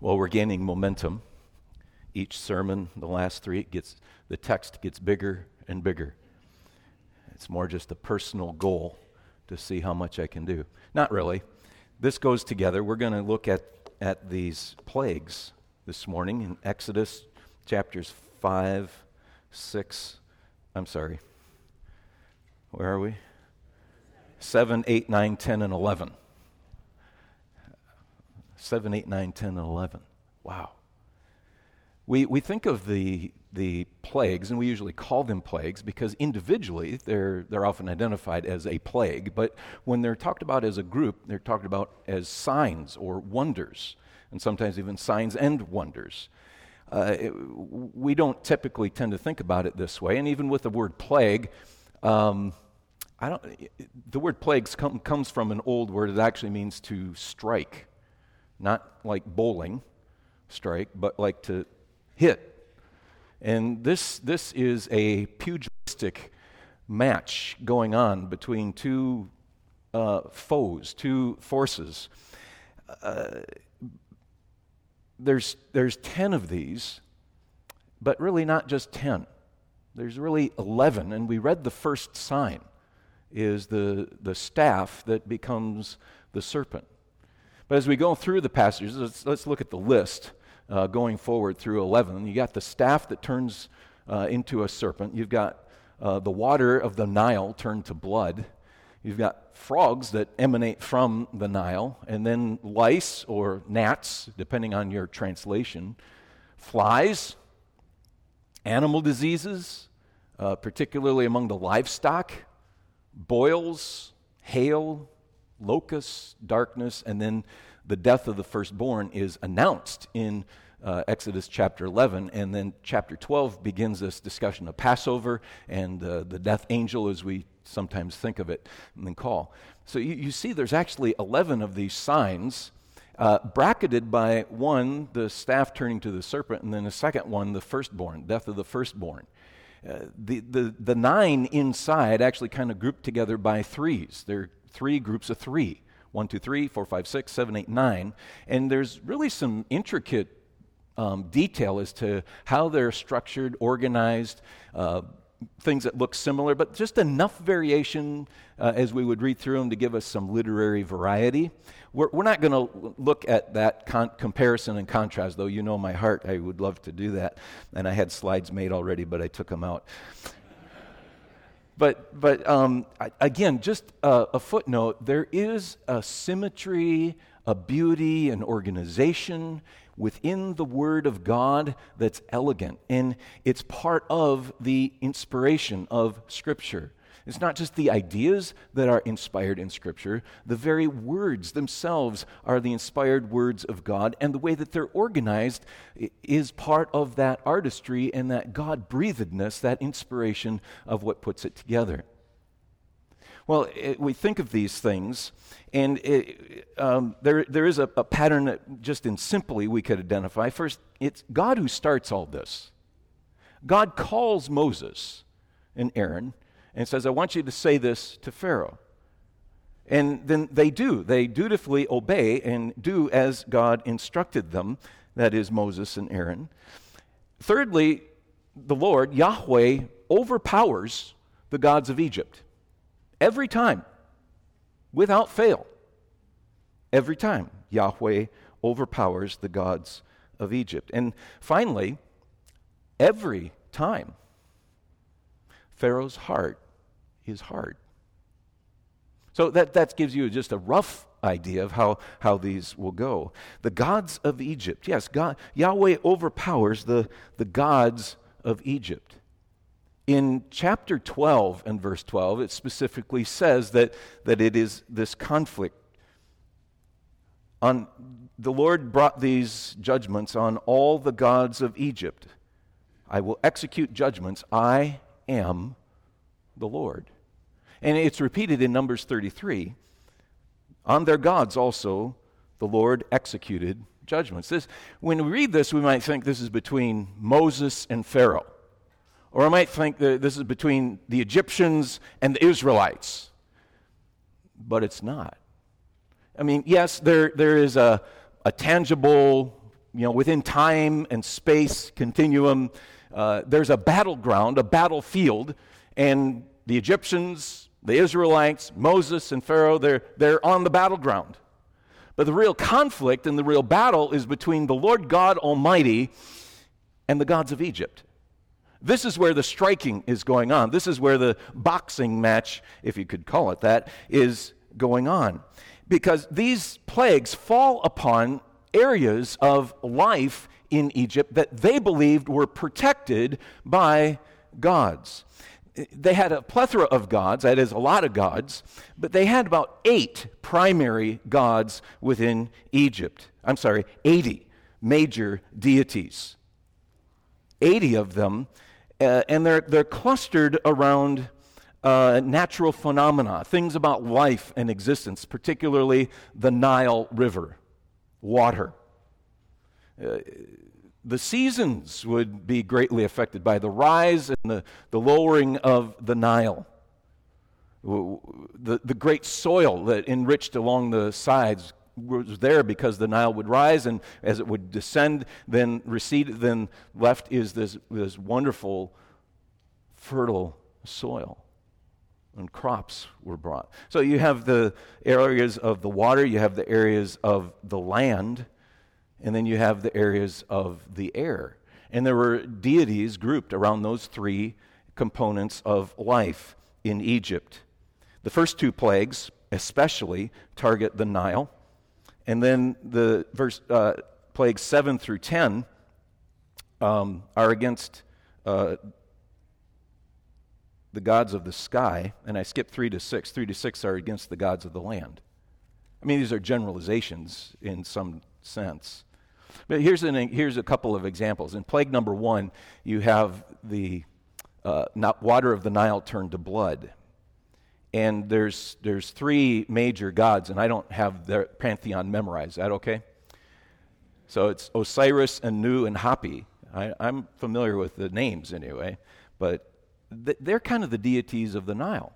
Well, we're gaining momentum. Each sermon, the last three, it gets the text gets bigger and bigger. It's more just a personal goal to see how much I can do. Not really. This goes together. We're going to look at, at these plagues this morning in Exodus chapters 5, 6. I'm sorry. Where are we? 7, 8, 9, 10, and 11. 7, 8, 9, 10, and 11. Wow. We, we think of the, the plagues, and we usually call them plagues because individually they're, they're often identified as a plague, but when they're talked about as a group, they're talked about as signs or wonders, and sometimes even signs and wonders. Uh, it, we don't typically tend to think about it this way, and even with the word plague, um, I don't, the word plagues come, comes from an old word that actually means to strike not like bowling strike, but like to hit. And this, this is a pugilistic match going on between two uh, foes, two forces. Uh, there's, there's 10 of these, but really not just 10. There's really 11, and we read the first sign is the, the staff that becomes the serpent. But as we go through the passages, let's, let's look at the list uh, going forward through 11. You got the staff that turns uh, into a serpent. You've got uh, the water of the Nile turned to blood. You've got frogs that emanate from the Nile, and then lice or gnats, depending on your translation, flies, animal diseases, uh, particularly among the livestock, boils, hail, locusts, darkness, and then the death of the firstborn is announced in uh, Exodus chapter 11. And then chapter 12 begins this discussion of Passover and uh, the death angel, as we sometimes think of it and then call. So you, you see, there's actually 11 of these signs. Uh, bracketed by one, the staff turning to the serpent, and then the second one, the firstborn, death of the firstborn. Uh, the, the, the nine inside actually kind of grouped together by threes. They're three groups of three one, two, three, four, five, six, seven, eight, nine. And there's really some intricate um, detail as to how they're structured, organized, uh, things that look similar, but just enough variation uh, as we would read through them to give us some literary variety. We're, we're not going to look at that con- comparison and contrast, though you know my heart, I would love to do that. And I had slides made already, but I took them out. But, but um, again, just a, a footnote there is a symmetry, a beauty, an organization within the Word of God that's elegant. And it's part of the inspiration of Scripture. It's not just the ideas that are inspired in Scripture, the very words themselves are the inspired words of God, and the way that they're organized is part of that artistry and that God breathedness, that inspiration of what puts it together. Well, it, we think of these things, and it, um, there, there is a, a pattern that just in simply we could identify. First, it's God who starts all this. God calls Moses and Aaron and says, I want you to say this to Pharaoh. And then they do. They dutifully obey and do as God instructed them, that is, Moses and Aaron. Thirdly, the Lord, Yahweh, overpowers the gods of Egypt. Every time, without fail. Every time, Yahweh overpowers the gods of Egypt. And finally, every time, Pharaoh's heart is heart. So that, that gives you just a rough idea of how, how these will go. The gods of Egypt. Yes, God, Yahweh overpowers the, the gods of Egypt. In chapter 12 and verse 12, it specifically says that, that it is this conflict. On, the Lord brought these judgments on all the gods of Egypt. I will execute judgments. I am the Lord. And it's repeated in Numbers 33. On their gods also the Lord executed judgments. This, when we read this, we might think this is between Moses and Pharaoh. Or I might think that this is between the Egyptians and the Israelites. But it's not. I mean, yes, there, there is a, a tangible you know, within time and space continuum, uh, there's a battleground, a battlefield, and the Egyptians, the Israelites, Moses, and Pharaoh, they're, they're on the battleground. But the real conflict and the real battle is between the Lord God Almighty and the gods of Egypt. This is where the striking is going on. This is where the boxing match, if you could call it that, is going on. Because these plagues fall upon areas of life in Egypt that they believed were protected by gods. They had a plethora of gods, that is, a lot of gods, but they had about eight primary gods within Egypt. I'm sorry, 80 major deities. 80 of them uh, and they're, they're clustered around uh, natural phenomena, things about life and existence, particularly the Nile River, water. Uh, the seasons would be greatly affected by the rise and the, the lowering of the Nile. The, the great soil that enriched along the sides was there because the Nile would rise, and as it would descend, then recede, then left is this, this wonderful, fertile soil. And crops were brought. So you have the areas of the water, you have the areas of the land, and then you have the areas of the air. And there were deities grouped around those three components of life in Egypt. The first two plagues, especially, target the Nile. And then the verse, uh, plagues 7 through 10 um, are against uh, the gods of the sky. And I skipped 3 to 6. 3 to 6 are against the gods of the land. I mean, these are generalizations in some sense. But here's, an, here's a couple of examples. In plague number one, you have the uh, water of the Nile turned to blood and there's, there's three major gods, and I don't have their pantheon memorized. Is that okay? So it's Osiris and Nu and Hapi. I, am familiar with the names anyway, but th- they're kind of the deities of the Nile.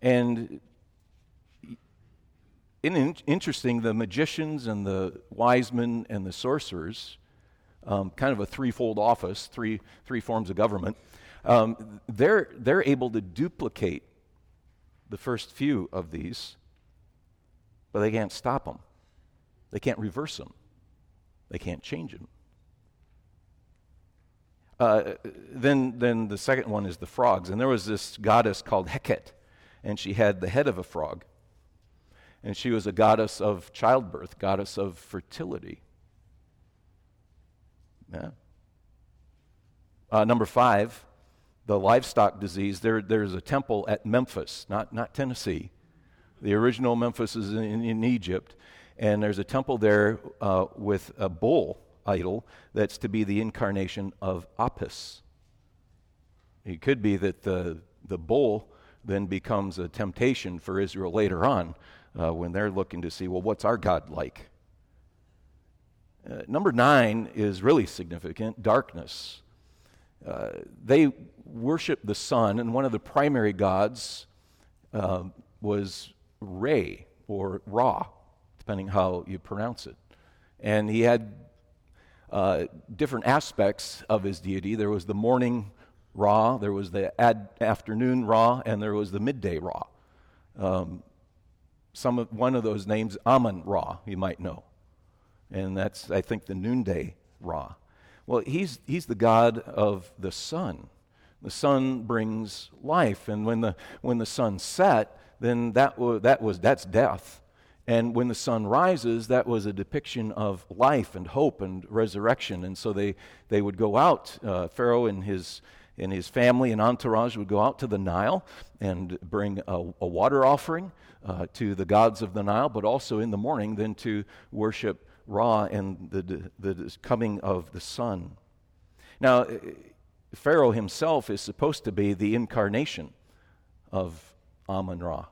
And in, interesting, the magicians and the wise men and the sorcerers, um, kind of a threefold office, three, three forms of government, um, they're, they're able to duplicate the first few of these, but they can't stop them. They can't reverse them. They can't change them. Uh, then, then the second one is the frogs. And there was this goddess called Heket, and she had the head of a frog. And she was a goddess of childbirth, goddess of fertility. Yeah. Uh, number five, the livestock disease, there, there's a temple at Memphis, not, not Tennessee. The original Memphis is in, in Egypt, and there's a temple there uh, with a bull idol that's to be the incarnation of Apis. It could be that the, the bull then becomes a temptation for Israel later on uh, when they're looking to see, well, what's our God like? Uh, number nine is really significant darkness. Uh, they worship the sun, and one of the primary gods uh, was Re or Ra, depending how you pronounce it. And he had uh, different aspects of his deity. There was the morning Ra, there was the ad- afternoon Ra, and there was the midday Ra. Um, some of, one of those names, Amun Ra, you might know. And that's, I think, the noonday Ra. Well, he's, he's the God of the sun. The sun brings life, and when the, when the sun set, then that, was, that was, that's death. And when the sun rises, that was a depiction of life and hope and resurrection. And so they, they would go out, uh, Pharaoh and his, and his family and entourage would go out to the Nile and bring a, a water offering uh, to the gods of the Nile, but also in the morning then to worship Ra and the, the, coming of the sun. Now, Pharaoh himself is supposed to be the incarnation of Amun Ra.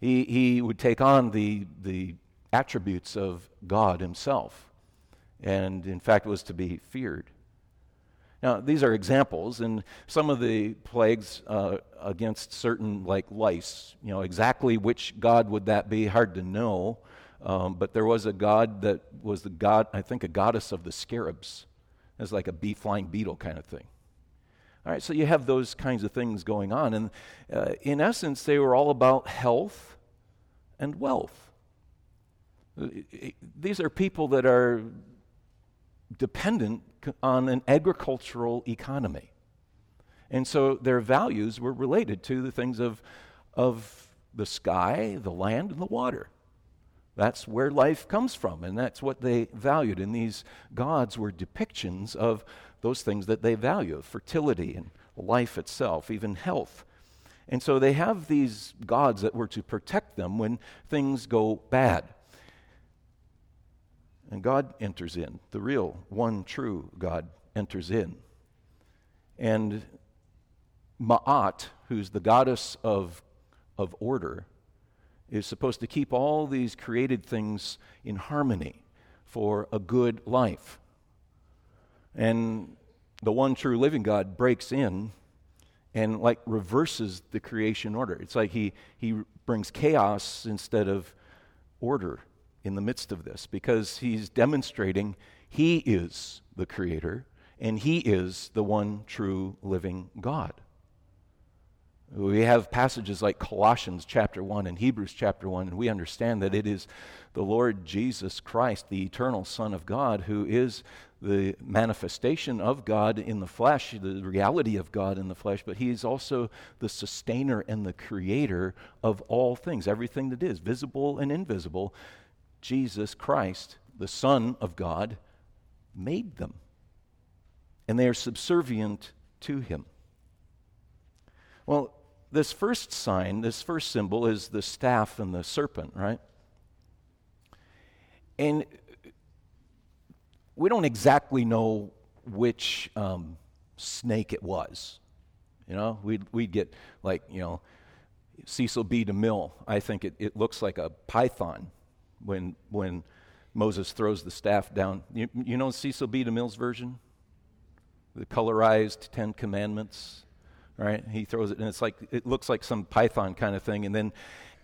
He, he would take on the, the attributes of God himself, and in fact was to be feared. Now, these are examples, and some of the plagues uh, against certain, like lice, you know, exactly which God would that be, hard to know. Um, but there was a god that was the god, I think, a goddess of the scarabs. It's like a bee, flying beetle kind of thing. All right, so you have those kinds of things going on. And uh, in essence, they were all about health and wealth. These are people that are dependent on an agricultural economy. And so their values were related to the things of, of the sky, the land, and the water. That's where life comes from, and that's what they valued. And these gods were depictions of those things that they value fertility and life itself, even health. And so they have these gods that were to protect them when things go bad. And God enters in. The real, one true God enters in. And Ma'at, who's the goddess of, of order, is supposed to keep all these created things in harmony for a good life. And the one true living God breaks in and like reverses the creation order. It's like he, he brings chaos instead of order in the midst of this because he's demonstrating he is the creator and he is the one true living God. We have passages like Colossians chapter 1 and Hebrews chapter 1, and we understand that it is the Lord Jesus Christ, the eternal Son of God, who is the manifestation of God in the flesh, the reality of God in the flesh, but He is also the sustainer and the creator of all things, everything that is, visible and invisible. Jesus Christ, the Son of God, made them. And they are subservient to Him. Well, this first sign, this first symbol, is the staff and the serpent, right? And we don't exactly know which um, snake it was. You know, we'd, we'd get like, you know, Cecil B. DeMille. I think it, it looks like a python when, when Moses throws the staff down. You, you know Cecil B. DeMille's version? The colorized Ten Commandments right? He throws it, and it's like it looks like some python kind of thing. And then,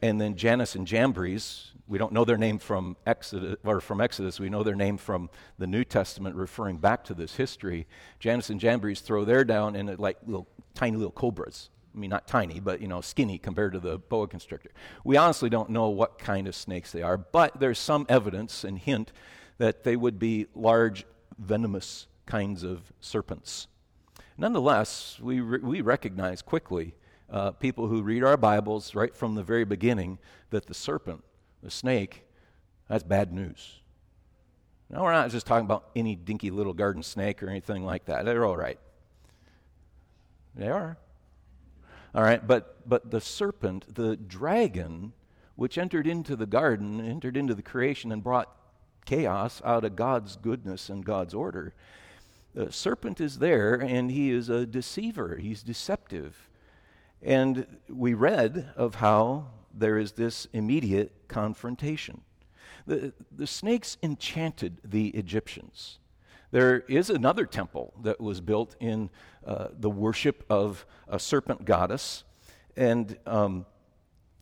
and then Jannes and Jambres, we don't know their name from Exodus or from Exodus. We know their name from the New Testament, referring back to this history. Jannes and Jambres throw their down, and it like little tiny little cobras. I mean, not tiny, but you know, skinny compared to the boa constrictor. We honestly don't know what kind of snakes they are, but there's some evidence and hint that they would be large, venomous kinds of serpents. Nonetheless, we, re- we recognize quickly, uh, people who read our Bibles right from the very beginning, that the serpent, the snake, that's bad news. Now, we're not just talking about any dinky little garden snake or anything like that. They're all right. They are. All right, but, but the serpent, the dragon, which entered into the garden, entered into the creation, and brought chaos out of God's goodness and God's order, the serpent is there and he is a deceiver, he's deceptive. And we read of how there is this immediate confrontation. The, the snakes enchanted the Egyptians. There is another temple that was built in uh, the worship of a serpent goddess, and um,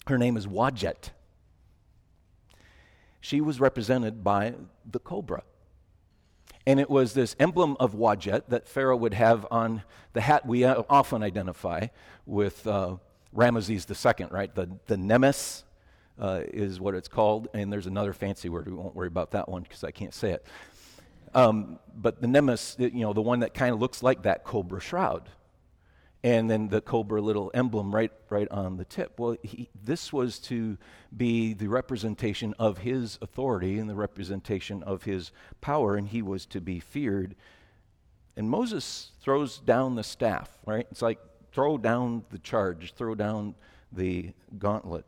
her name is Wadjet. She was represented by the cobra. And it was this emblem of Wadjet that Pharaoh would have on the hat we often identify with uh, Ramesses II, right? The, the nemes uh, is what it's called. And there's another fancy word. We won't worry about that one because I can't say it. Um, but the nemes, you know, the one that kind of looks like that cobra shroud and then the cobra little emblem right, right on the tip. Well, he, this was to be the representation of his authority and the representation of his power, and he was to be feared. And Moses throws down the staff, right? It's like throw down the charge, throw down the gauntlet.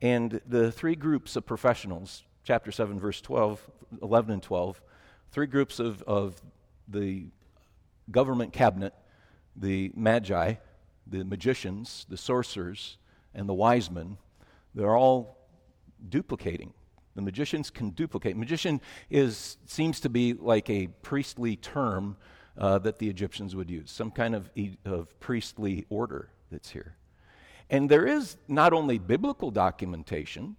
And the three groups of professionals, chapter 7, verse 12, 11 and 12, three groups of, of the government cabinet the magi, the magicians, the sorcerers, and the wise men, they're all duplicating. The magicians can duplicate. Magician is, seems to be like a priestly term uh, that the Egyptians would use, some kind of, of priestly order that's here. And there is not only biblical documentation,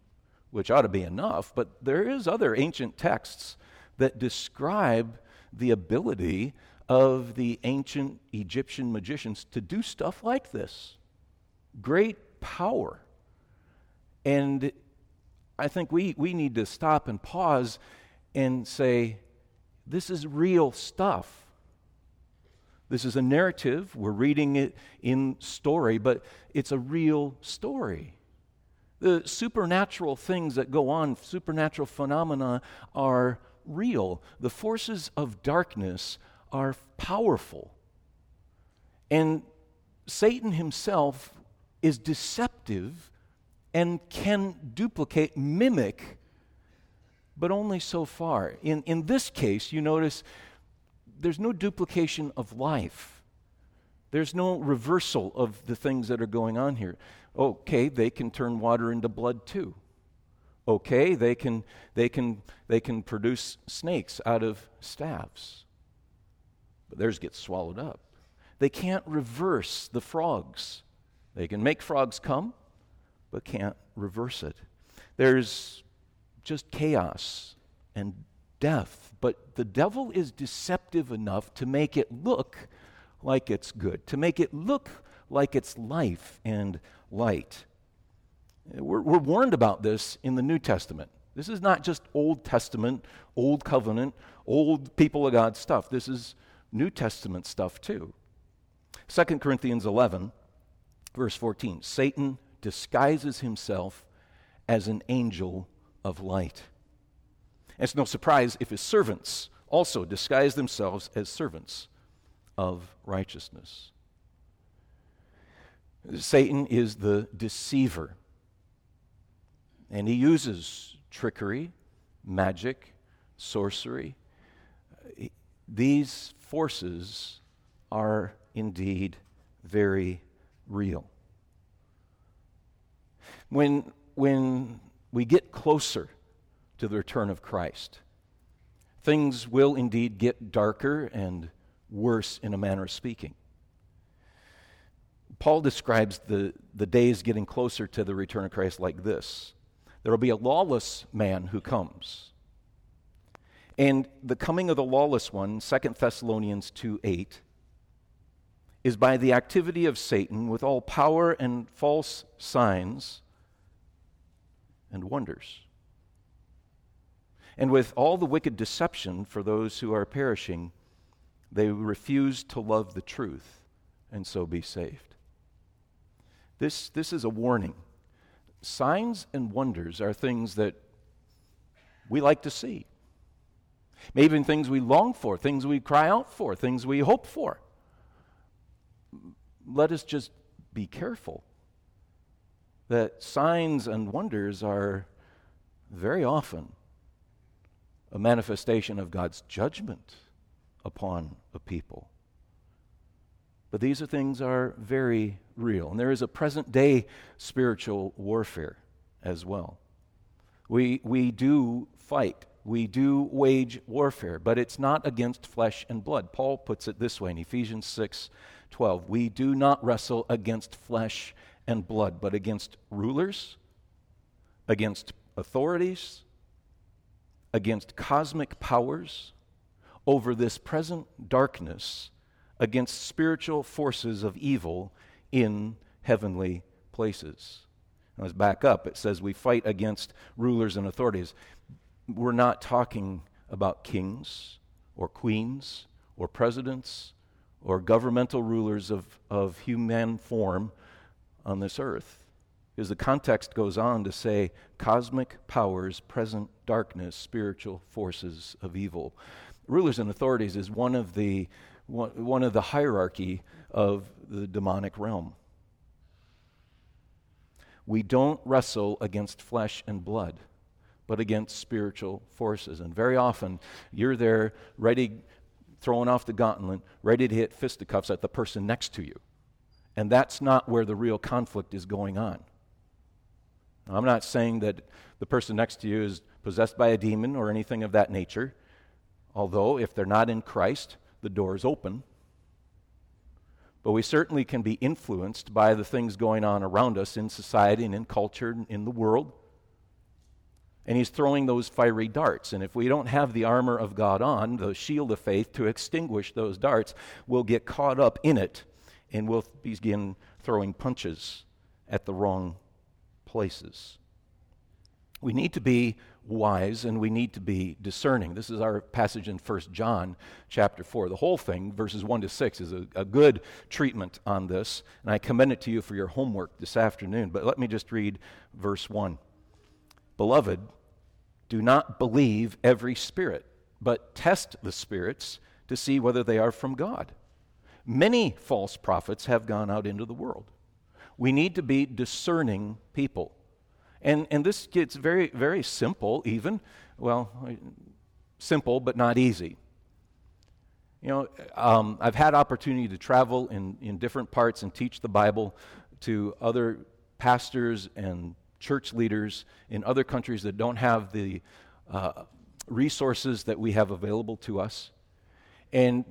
which ought to be enough, but there is other ancient texts that describe the ability of the ancient Egyptian magicians to do stuff like this. Great power. And I think we, we need to stop and pause and say, this is real stuff. This is a narrative. We're reading it in story, but it's a real story. The supernatural things that go on, supernatural phenomena, are real. The forces of darkness are powerful. And Satan himself is deceptive and can duplicate, mimic, but only so far. In, in this case, you notice there's no duplication of life. There's no reversal of the things that are going on here. Okay, they can turn water into blood too. Okay, they can, they can, they can produce snakes out of staves, But theirs get swallowed up. They can't reverse the frogs. They can make frogs come, but can't reverse it. There's just chaos and death. But the devil is deceptive enough to make it look like it's good, to make it look like it's life and light. We're, we're, warned about this in the New Testament. This is not just Old Testament, Old Covenant, old people of God stuff. This is New Testament stuff too. 2 Corinthians 11, verse 14 Satan disguises himself as an angel of light. And It's no surprise if his servants also disguise themselves as servants of righteousness. Satan is the deceiver, and he uses trickery, magic, sorcery. These forces are indeed very real. When, when we get closer to the return of Christ. Things will indeed get darker and worse in a manner of speaking. Paul describes the, the days getting closer to the return of Christ like this there will be a lawless man who comes. And the coming of the lawless one, 2 Thessalonians 2 8, is by the activity of Satan with all power and false signs and wonders and with all the wicked deception for those who are perishing, they refuse to love the truth and so be saved. This, this is a warning. Signs and wonders are things that we like to see. Maybe even things we long for, things we cry out for, things we hope for. Let us just be careful that signs and wonders are very often a manifestation of God's judgment upon a people. But these are things are very real. And there is a present day spiritual warfare as well. We, we do fight, we do wage warfare, but it's not against flesh and blood. Paul puts it this way in Ephesians 6 12. We do not wrestle against flesh and blood, but against rulers, against authorities, against cosmic powers, over this present darkness, against spiritual forces of evil in heavenly places. Now, let's back up. It says we fight against rulers and authorities. We're not talking about kings or queens or presidents or governmental rulers of, of human form on this earth. Because the context goes on to say cosmic powers, present darkness, spiritual forces of evil. Rulers and authorities is one of the, one, one of the hierarchy of the demonic realm. We don't wrestle against flesh and blood, but against spiritual forces. And very often, you're there ready, throwing off the gauntlet, ready to hit fisticuffs at the person next to you. And that's not where the real conflict is going on. I'm not saying that the person next to you is possessed by a demon or anything of that nature, although if they're not in Christ, the door is open. But we certainly can be influenced by the things going on around us in society and in culture and in the world. And he's throwing those fiery darts. And if we don't have the armor of God on, the shield of faith, to extinguish those darts, we'll get caught up in it and we'll begin throwing punches at the wrong places. We need to be wise and we need to be discerning. This is our passage in 1 John chapter 4. The whole thing, verses 1 to 6, is a, a, good treatment on this, and I commend it to you for your homework this afternoon. But let me just read verse 1. Beloved, do not believe every spirit, but test the spirits to see whether they are from God. Many false prophets have gone out into the world. We need to be discerning people. And, and this gets very, very simple, even. Well, simple, but not easy. You know, um, I've had opportunity to travel in, in different parts and teach the Bible to other pastors and church leaders in other countries that don't have the uh, resources that we have available to us. And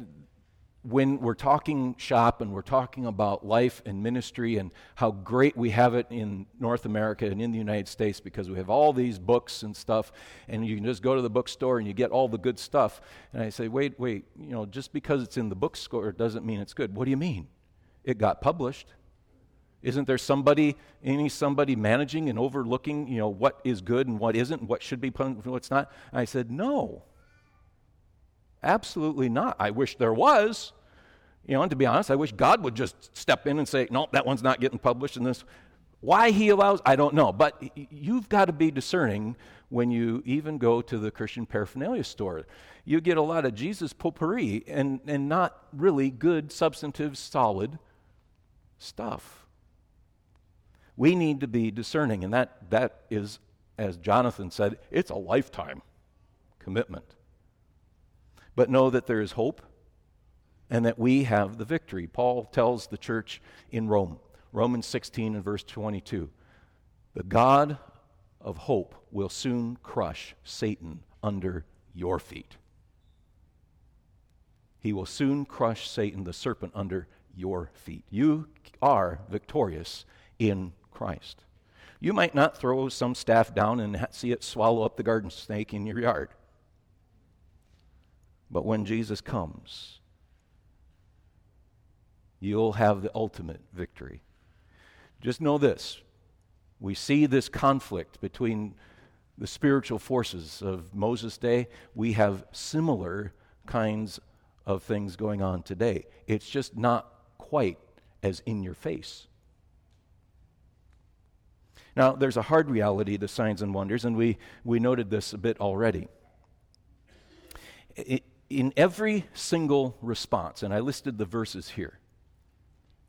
when we're talking shop and we're talking about life and ministry and how great we have it in North America and in the United States because we have all these books and stuff, and you can just go to the bookstore and you get all the good stuff. And I say, wait, wait, you know, just because it's in the bookstore doesn't mean it's good. What do you mean? It got published. Isn't there somebody, any somebody managing and overlooking, you know, what is good and what isn't, what should be what's not? And I said, no. Absolutely not. I wish there was. You know, and to be honest, I wish God would just step in and say, no, that one's not getting published in this. Why he allows, I don't know. But you've got to be discerning when you even go to the Christian paraphernalia store. You get a lot of Jesus potpourri and, and not really good, substantive, solid stuff. We need to be discerning, and that, that is, as Jonathan said, it's a lifetime commitment but know that there is hope and that we have the victory. Paul tells the church in Rome, Romans 16 and verse 22, the God of hope will soon crush Satan under your feet. He will soon crush Satan, the serpent, under your feet. You are victorious in Christ. You might not throw some staff down and see it swallow up the garden snake in your yard. But when Jesus comes, you'll have the ultimate victory. Just know this we see this conflict between the spiritual forces of Moses' day. We have similar kinds of things going on today. It's just not quite as in your face. Now, there's a hard reality to signs and wonders, and we, we noted this a bit already. It, in every single response, and I listed the verses here,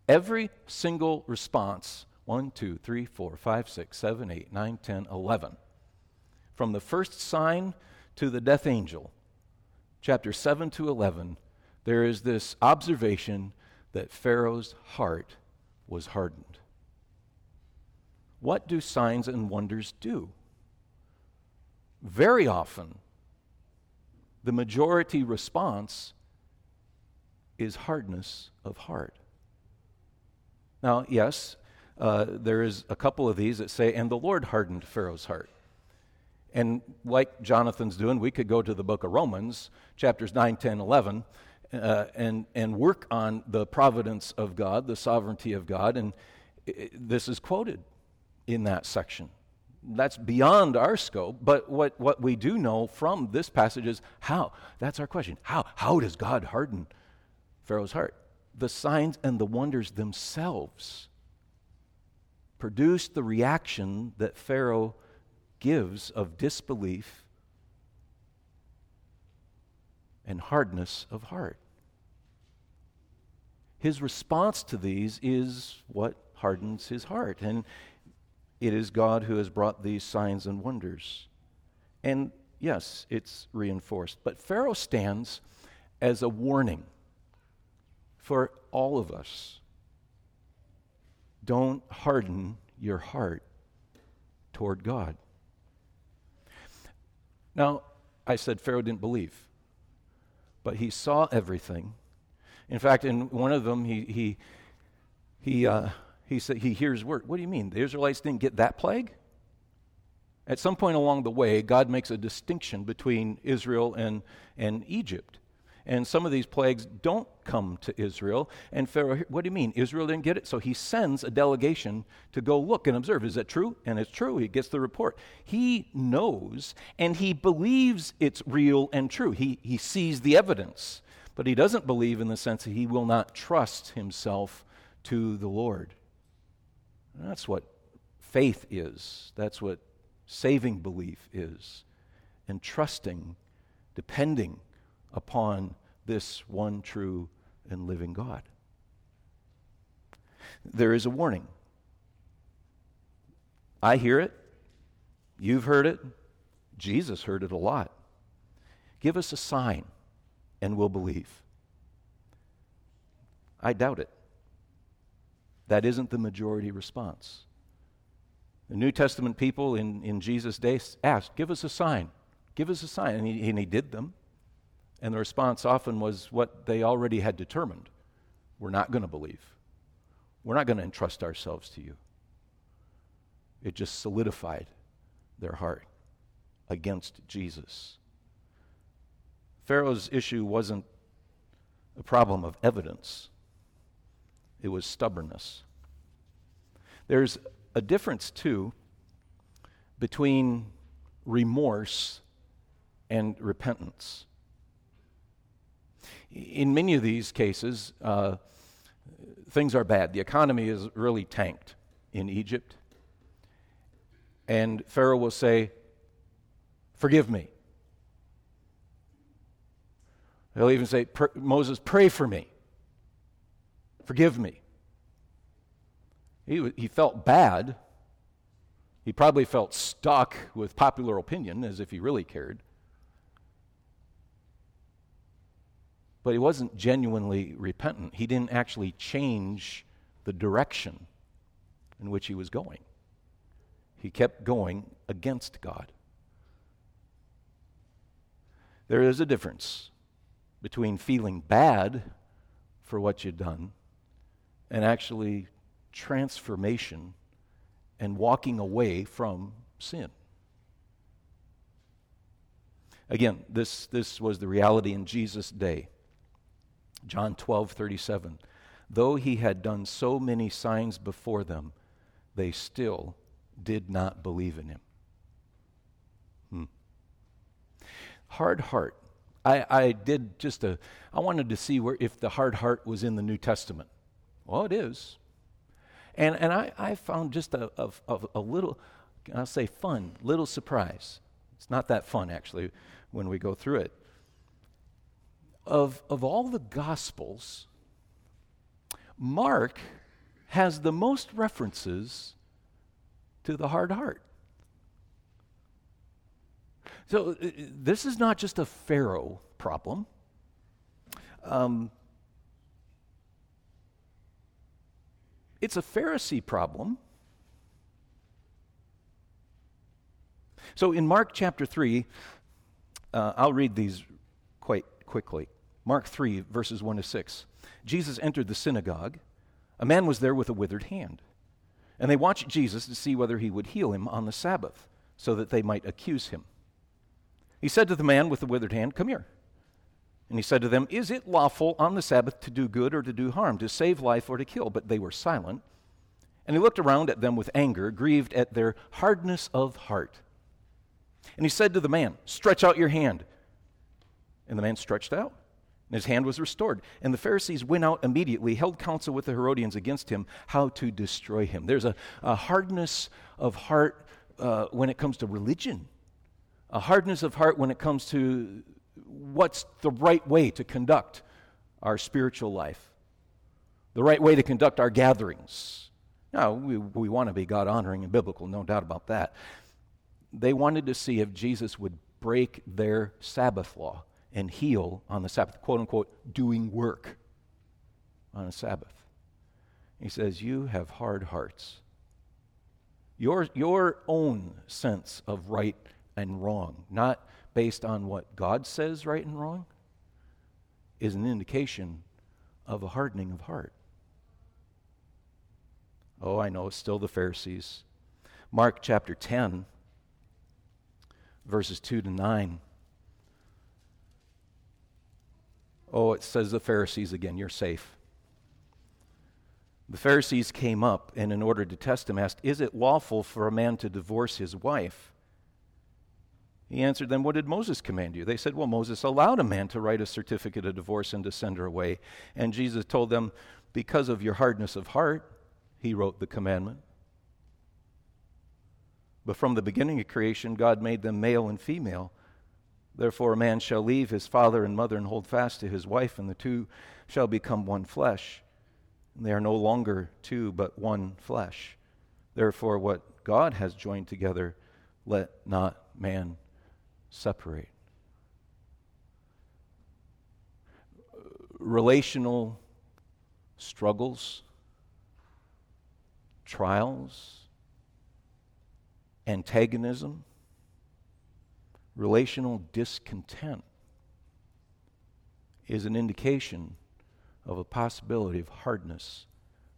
every single response 1, 2, 3, 4, 5, 6, 7, 8, 9, 10, 11. From the first sign to the death angel, chapter 7 to 11, there is this observation that Pharaoh's heart was hardened. What do signs and wonders do? Very often, the majority response is hardness of heart. Now, yes, uh, there is a couple of these that say, and the Lord hardened Pharaoh's heart. And like Jonathan's doing, we could go to the book of Romans, chapters 9, 10, 11, uh, and, and work on the providence of God, the sovereignty of God. And it, this is quoted in that section that's beyond our scope, but what, what we do know from this passage is how. That's our question. How? How does God harden Pharaoh's heart? The signs and the wonders themselves produce the reaction that Pharaoh gives of disbelief and hardness of heart. His response to these is what hardens his heart. And it is God who has brought these signs and wonders. And yes, it's reinforced. But Pharaoh stands as a warning for all of us. Don't harden your heart toward God. Now, I said Pharaoh didn't believe, but he saw everything. In fact, in one of them, he, he, he uh, he said he hears word. What do you mean? The Israelites didn't get that plague? At some point along the way, God makes a distinction between Israel and, and Egypt. And some of these plagues don't come to Israel. And Pharaoh, what do you mean? Israel didn't get it? So he sends a delegation to go look and observe. Is that true? And it's true. He gets the report. He knows and he believes it's real and true. He, he sees the evidence, but he doesn't believe in the sense that he will not trust himself to the Lord. That's what faith is. That's what saving belief is. And trusting, depending upon this one true and living God. There is a warning. I hear it. You've heard it. Jesus heard it a lot. Give us a sign and we'll believe. I doubt it. That isn't the majority response. The New Testament people in, in Jesus' day asked, Give us a sign. Give us a sign. And he, and he did them. And the response often was what they already had determined we're not going to believe. We're not going to entrust ourselves to you. It just solidified their heart against Jesus. Pharaoh's issue wasn't a problem of evidence, it was stubbornness. There's a difference, too, between remorse and repentance in many of these cases, uh, things are bad. The economy is really tanked in Egypt. And Pharaoh will say, Forgive me. He'll even say, Moses, pray for me. Forgive me. He, he felt bad. He probably felt stuck with popular opinion as if he really cared. but he wasn't genuinely repentant. He didn't actually change the direction in which he was going. He kept going against God. There is a difference between feeling bad for what you've done and actually transformation and walking away from sin. Again, this, this was the reality in Jesus' day. John 12, 37. Though he had done so many signs before them, they still did not believe in him. Hmm. Hard heart. I, I did just a, I wanted to see where, if the hard heart was in the New Testament. Well, it is. And, and I, I found just a, a, a little, I'll say fun, little surprise. It's not that fun, actually, when we go through it of, of all the Gospels, Mark has the most references to the hard heart. So uh, this is not just a Pharaoh problem. Um, it's a Pharisee problem. So in Mark chapter 3, uh, I'll read these quite quickly. Mark 3, verses 1 to 6. Jesus entered the synagogue. A man was there with a withered hand. And they watched Jesus to see whether he would heal him on the Sabbath, so that they might accuse him. He said to the man with the withered hand, Come here. And he said to them, Is it lawful on the Sabbath to do good or to do harm, to save life or to kill? But they were silent. And he looked around at them with anger, grieved at their hardness of heart. And he said to the man, Stretch out your hand. And the man stretched out and his hand was restored. And the Pharisees went out immediately, held counsel with the Herodians against him, how to destroy him. There's a, a hardness of heart uh, when it comes to religion, a hardness of heart when it comes to what's the right way to conduct our spiritual life, the right way to conduct our gatherings. Now, we, we want to be God honoring and biblical, no doubt about that. They wanted to see if Jesus would break their Sabbath law and heal on the Sabbath, quote unquote, doing work on a Sabbath. He says, You have hard hearts. Your, your own sense of right and wrong, not based on what God says right and wrong, is an indication of a hardening of heart. Oh, I know, it's still the Pharisees. Mark chapter 10, verses 2 to 9. Oh, it says the Pharisees again, you're safe. The Pharisees came up and, in order to test him, asked, Is it lawful for a man to divorce his wife? He answered them, What did Moses command you? They said, Well, Moses allowed a man to write a certificate of divorce and to send her away. And Jesus told them, Because of your hardness of heart, he wrote the commandment. But from the beginning of creation, God made them male and female. Therefore, a man shall leave his father and mother and hold fast to his wife, and the two shall become one flesh. And they are no longer two, but one flesh. Therefore, what God has joined together, let not man separate. Relational struggles, trials, antagonism, relational discontent is an indication of a possibility of hardness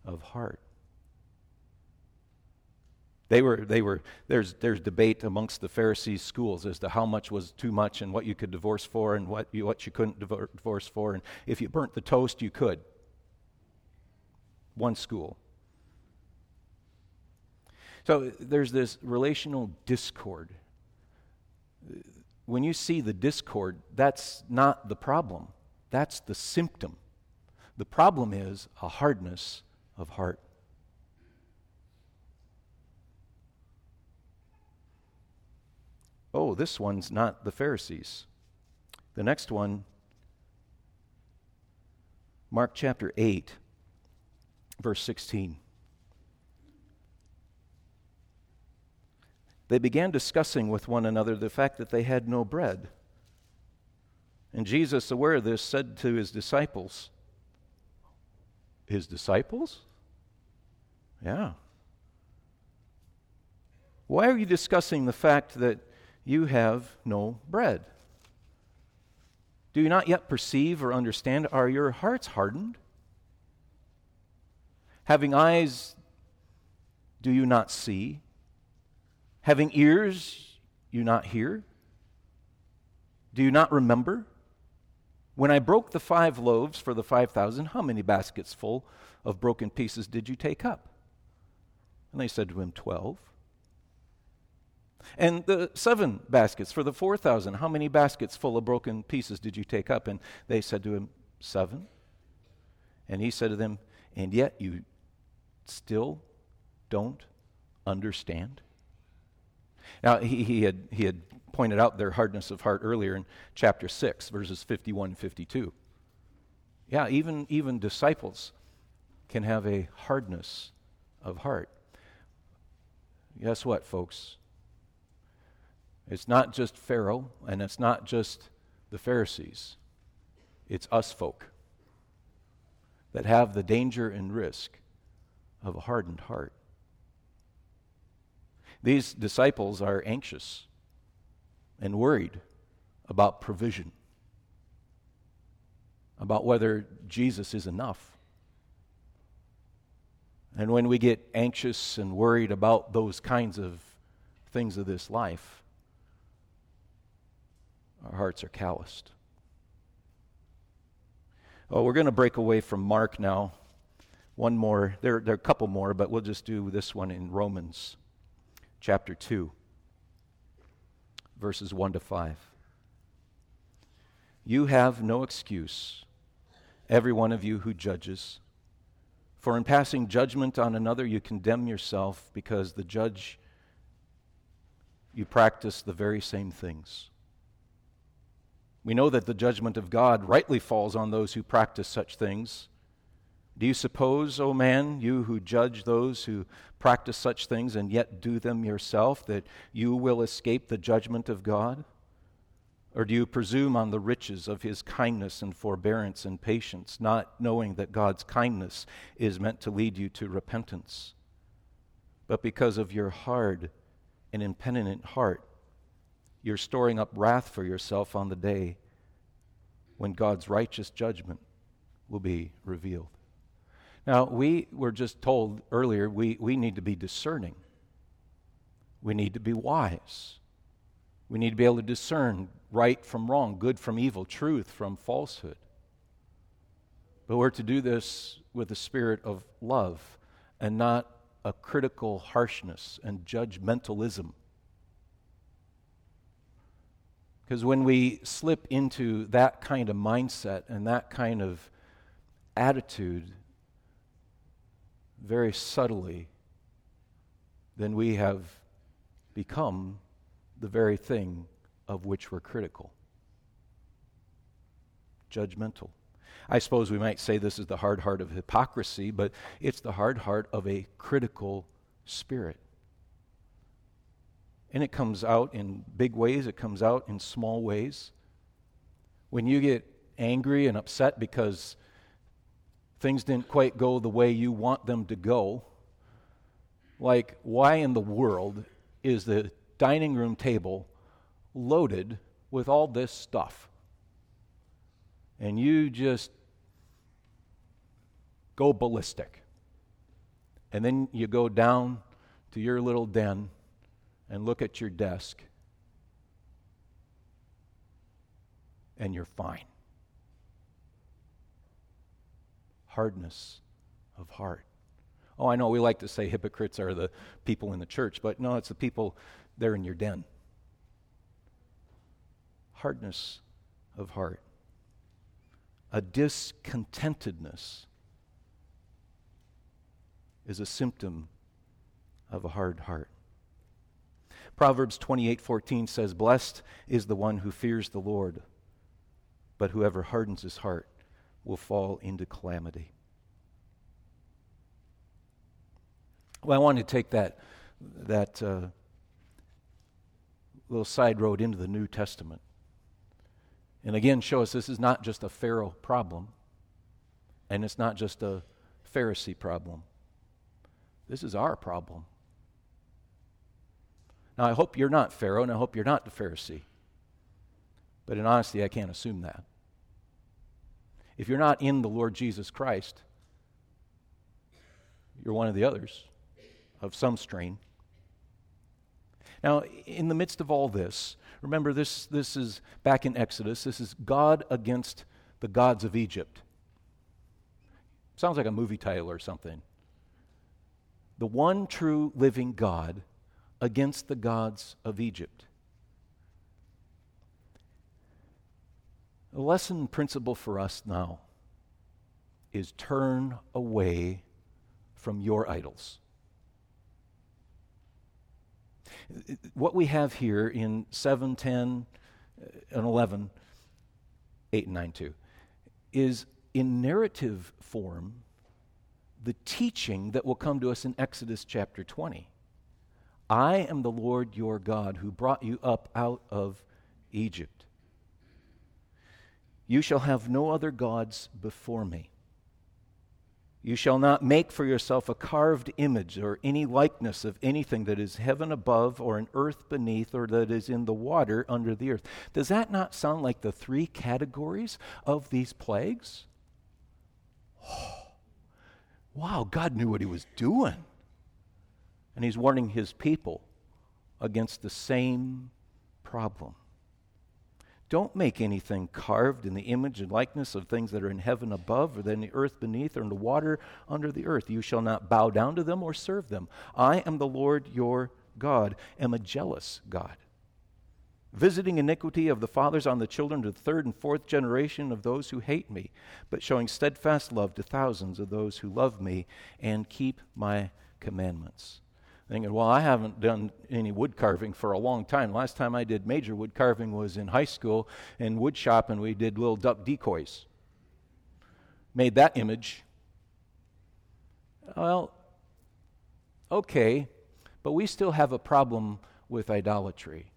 of heart. They were, they were, there's, there's debate amongst the Pharisees' schools as to how much was too much and what you could divorce for and what you, what you couldn't divorce for. And if you burnt the toast, you could. One school. So there's this relational discord. When you see the discord, that's not the problem, that's the symptom. The problem is a hardness of heart. Oh, this one's not the Pharisees. The next one, Mark chapter 8, verse 16. they began discussing with one another the fact that they had no bread. And Jesus, aware of this, said to his disciples, His disciples? Yeah. Why are you discussing the fact that you have no bread? Do you not yet perceive or understand? Are your hearts hardened? Having eyes, do you not see? Having ears, you not hear? Do you not remember? When I broke the five loaves for the 5,000, how many baskets full of broken pieces did you take up? And they said to him, Twelve. And the seven baskets for the 4,000, how many baskets full of broken pieces did you take up? And they said to him, Seven. And he said to them, And yet you still don't understand? Now, he, he, had, he had pointed out their hardness of heart earlier in chapter 6, verses 51 and 52. Yeah, even, even disciples can have a hardness of heart. Guess what, folks? It's not just Pharaoh, and it's not just the Pharisees. It's us folk that have the danger and risk of a hardened heart. These disciples are anxious and worried about provision, about whether Jesus is enough. And when we get anxious and worried about those kinds of things of this life, our hearts are calloused. Oh, we're going to break away from Mark now. One more. There, there are a couple more, but we'll just do this one in Romans chapter 2, verses 1 to 5. You have no excuse, every one of you who judges. For in passing judgment on another, you condemn yourself because the judge, you practice the very same things. We know that the judgment of God rightly falls on those who practice such things. Do you suppose, O oh man, you who judge those who practice such things and yet do them yourself, that you will escape the judgment of God? Or do you presume on the riches of his kindness and forbearance and patience, not knowing that God's kindness is meant to lead you to repentance? But because of your hard and impenitent heart, you're storing up wrath for yourself on the day when God's righteous judgment will be revealed. Now, we were just told earlier we, we need to be discerning. We need to be wise. We need to be able to discern right from wrong, good from evil, truth from falsehood. But we're to do this with a spirit of love and not a critical harshness and judgmentalism. Because when we slip into that kind of mindset and that kind of attitude very subtly, then we have become the very thing of which we're critical judgmental. I suppose we might say this is the hard heart of hypocrisy, but it's the hard heart of a critical spirit. And it comes out in big ways, it comes out in small ways. When you get angry and upset because things didn't quite go the way you want them to go, like, why in the world is the dining room table loaded with all this stuff? And you just go ballistic. And then you go down to your little den and look at your desk, and you're fine. Hardness of heart. Oh, I know we like to say hypocrites are the people in the church, but no, it's the people there in your den. Hardness of heart. A discontentedness is a symptom of a hard heart. Proverbs 28:14 says, "Blessed is the one who fears the Lord, but whoever hardens his heart will fall into calamity." Well, I want to take that that uh, little side road into the New Testament, and again show us this is not just a Pharaoh problem, and it's not just a Pharisee problem. This is our problem. Now, I hope you're not Pharaoh, and I hope you're not the Pharisee. But in honesty, I can't assume that. If you're not in the Lord Jesus Christ, you're one of the others of some strain. Now, in the midst of all this, remember this, this is back in Exodus, this is God against the gods of Egypt. Sounds like a movie title or something the one true living God against the gods of Egypt. The lesson principle for us now is turn away from your idols. What we have here in 7, 10, uh, and 11, 8 and 9 2, is in narrative form the teaching that will come to us in Exodus chapter 20. I am the Lord your God who brought you up out of Egypt. You shall have no other gods before me. You shall not make for yourself a carved image or any likeness of anything that is heaven above or in earth beneath or that is in the water under the earth. Does that not sound like the three categories of these plagues? Oh wow, God knew what he was doing. And he's warning his people against the same problem. Don't make anything carved in the image and likeness of things that are in heaven above, or in the earth beneath, or in the water under the earth. You shall not bow down to them or serve them. I am the Lord your God, am a jealous God visiting iniquity of the fathers on the children to the third and fourth generation of those who hate me, but showing steadfast love to thousands of those who love me and keep my commandments. Thinking, well, I haven't done any wood carving for a long time. Last time I did major wood carving was in high school in wood shop, and we did little duck decoys. Made that image. Well, okay, but we still have a problem with idolatry.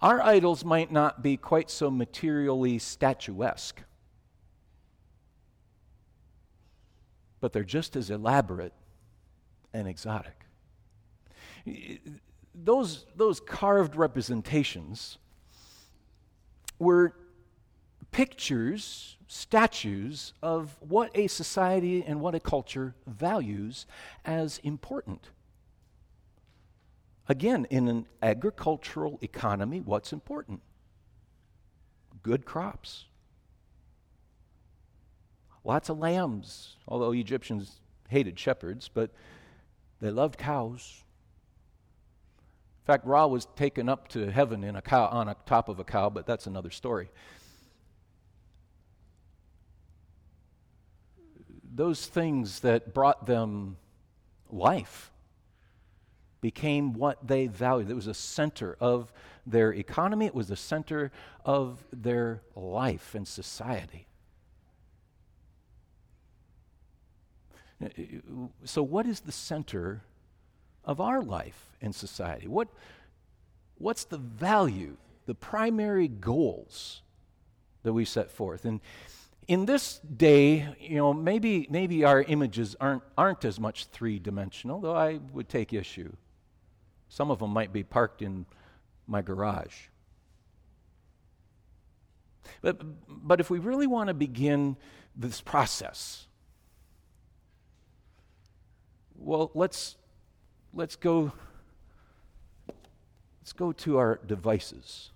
Our idols might not be quite so materially statuesque, but they're just as elaborate and exotic. Those, those carved representations were pictures, statues of what a society and what a culture values as important. Again, in an agricultural economy, what's important? Good crops. Lots of lambs, although Egyptians hated shepherds, but they loved cows. In fact, Ra was taken up to heaven in a cow, on a top of a cow, but that's another story. Those things that brought them life became what they valued. It was a center of their economy, it was the center of their life and society. So, what is the center of our life and society? What, what's the value, the primary goals that we set forth? And in this day, you know, maybe, maybe our images aren't, aren't as much three dimensional, though I would take issue. Some of them might be parked in my garage. But, but if we really want to begin this process, well, let's, let's go let's go to our devices.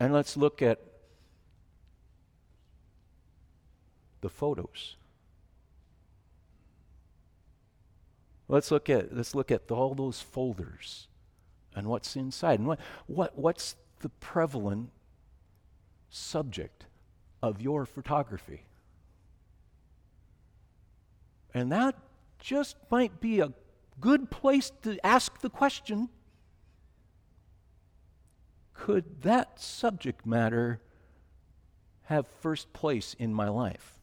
And let's look at the photos. Let's look at let's look at all those folders and what's inside and what, what what's the prevalent subject of your photography. And that just might be a good place to ask the question could that subject matter have first place in my life?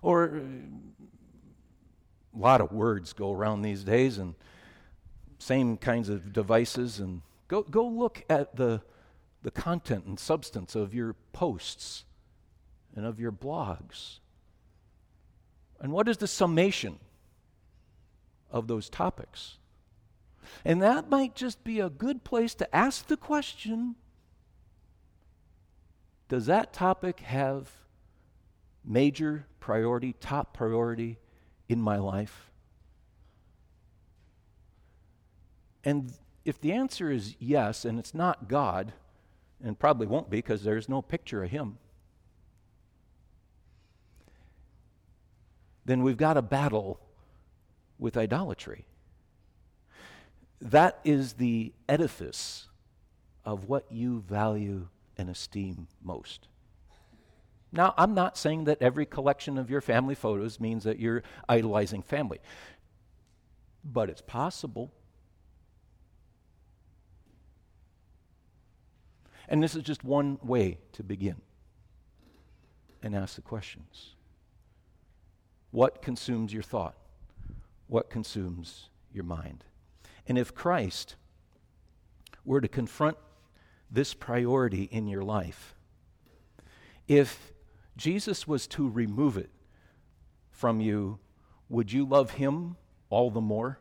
Or a lot of words go around these days and same kinds of devices and go, go look at the, the content and substance of your posts and of your blogs? And what is the summation of those topics? And that might just be a good place to ask the question Does that topic have major priority, top priority in my life? And if the answer is yes, and it's not God, and probably won't be because there's no picture of Him, then we've got a battle with idolatry. That is the edifice of what you value and esteem most. Now, I'm not saying that every collection of your family photos means that you're idolizing family, but it's possible. And this is just one way to begin and ask the questions. What consumes your thought? What consumes your mind? And if Christ were to confront this priority in your life, if Jesus was to remove it from you, would you love him all the more?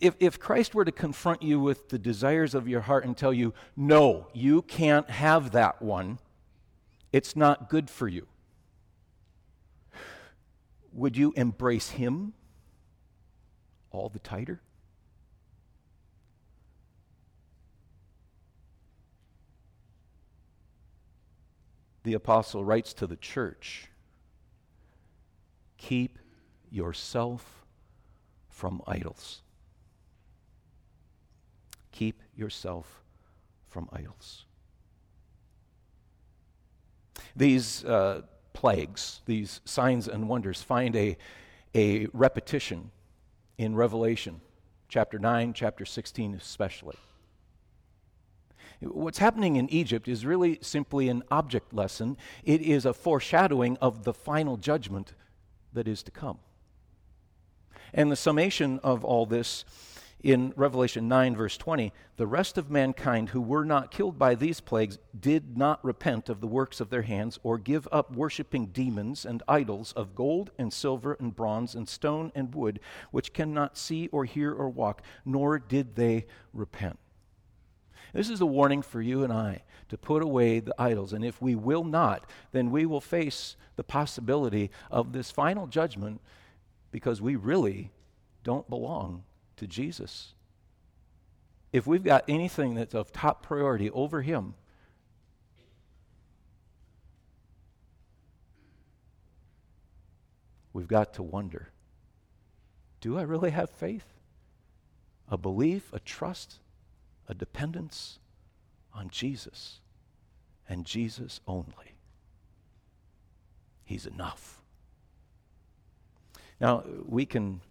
If, if Christ were to confront you with the desires of your heart and tell you, no, you can't have that one, it's not good for you would you embrace him all the tighter? The apostle writes to the church keep yourself from idols. Keep yourself from idols. These uh, plagues, these signs and wonders, find a, a repetition in Revelation chapter 9, chapter 16, especially. What's happening in Egypt is really simply an object lesson. It is a foreshadowing of the final judgment that is to come. And the summation of all this in Revelation 9, verse 20, the rest of mankind who were not killed by these plagues did not repent of the works of their hands or give up worshiping demons and idols of gold and silver and bronze and stone and wood, which cannot see or hear or walk, nor did they repent. This is a warning for you and I to put away the idols. And if we will not, then we will face the possibility of this final judgment because we really don't belong to Jesus. If we've got anything that's of top priority over Him, we've got to wonder do I really have faith? A belief, a trust, a dependence on Jesus and Jesus only. He's enough. Now, we can,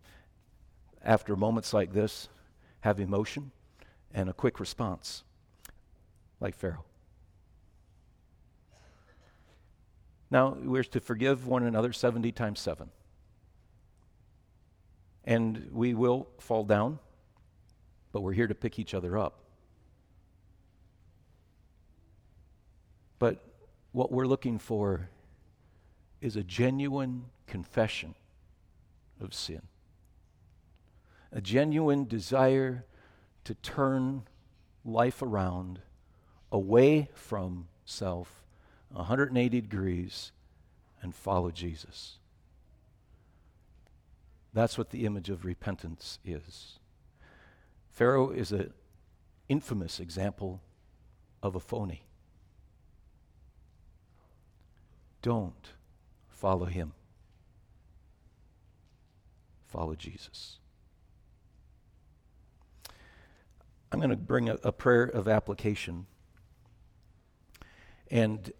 after moments like this, have emotion and a quick response, like Pharaoh. Now, we're to forgive one another 70 times 7. And we will fall down, but we're here to pick each other up. But what we're looking for is a genuine confession of sin, a genuine desire to turn life around away from self 180 degrees and follow Jesus. That's what the image of repentance is. Pharaoh is an infamous example of a phony. Don't follow him. Follow Jesus. I'm going to bring a, a prayer of application. And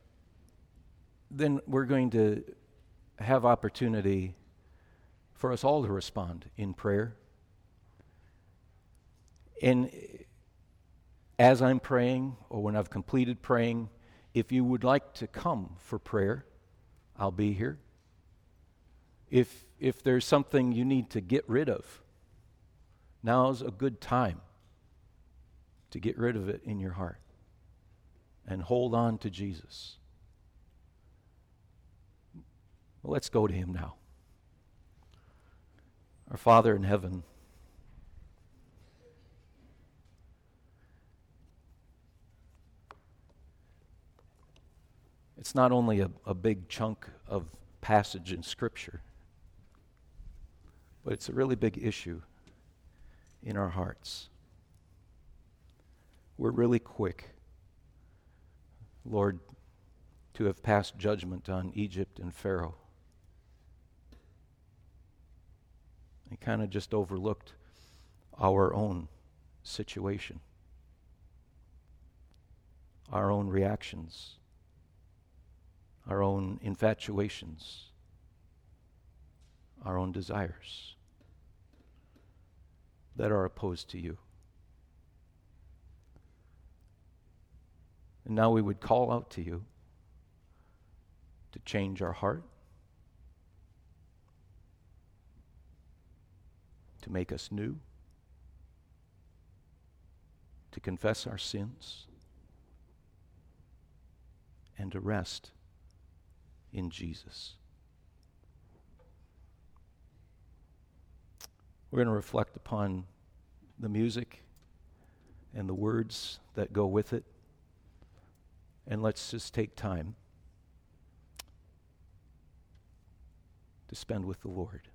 then we're going to have opportunity for us all to respond in prayer. And as I'm praying, or when I've completed praying, if you would like to come for prayer, I'll be here. If, if there's something you need to get rid of, now's a good time to get rid of it in your heart and hold on to Jesus. Well, let's go to him now. Our Father in heaven, it's not only a, a big chunk of passage in Scripture, but it's a really big issue in our hearts. We're really quick, Lord, to have passed judgment on Egypt and Pharaoh. and kind of just overlooked our own situation, our own reactions, our own infatuations, our own desires that are opposed to you. And now we would call out to you to change our heart to make us new, to confess our sins, and to rest in Jesus. We're going to reflect upon the music and the words that go with it and let's just take time to spend with the Lord.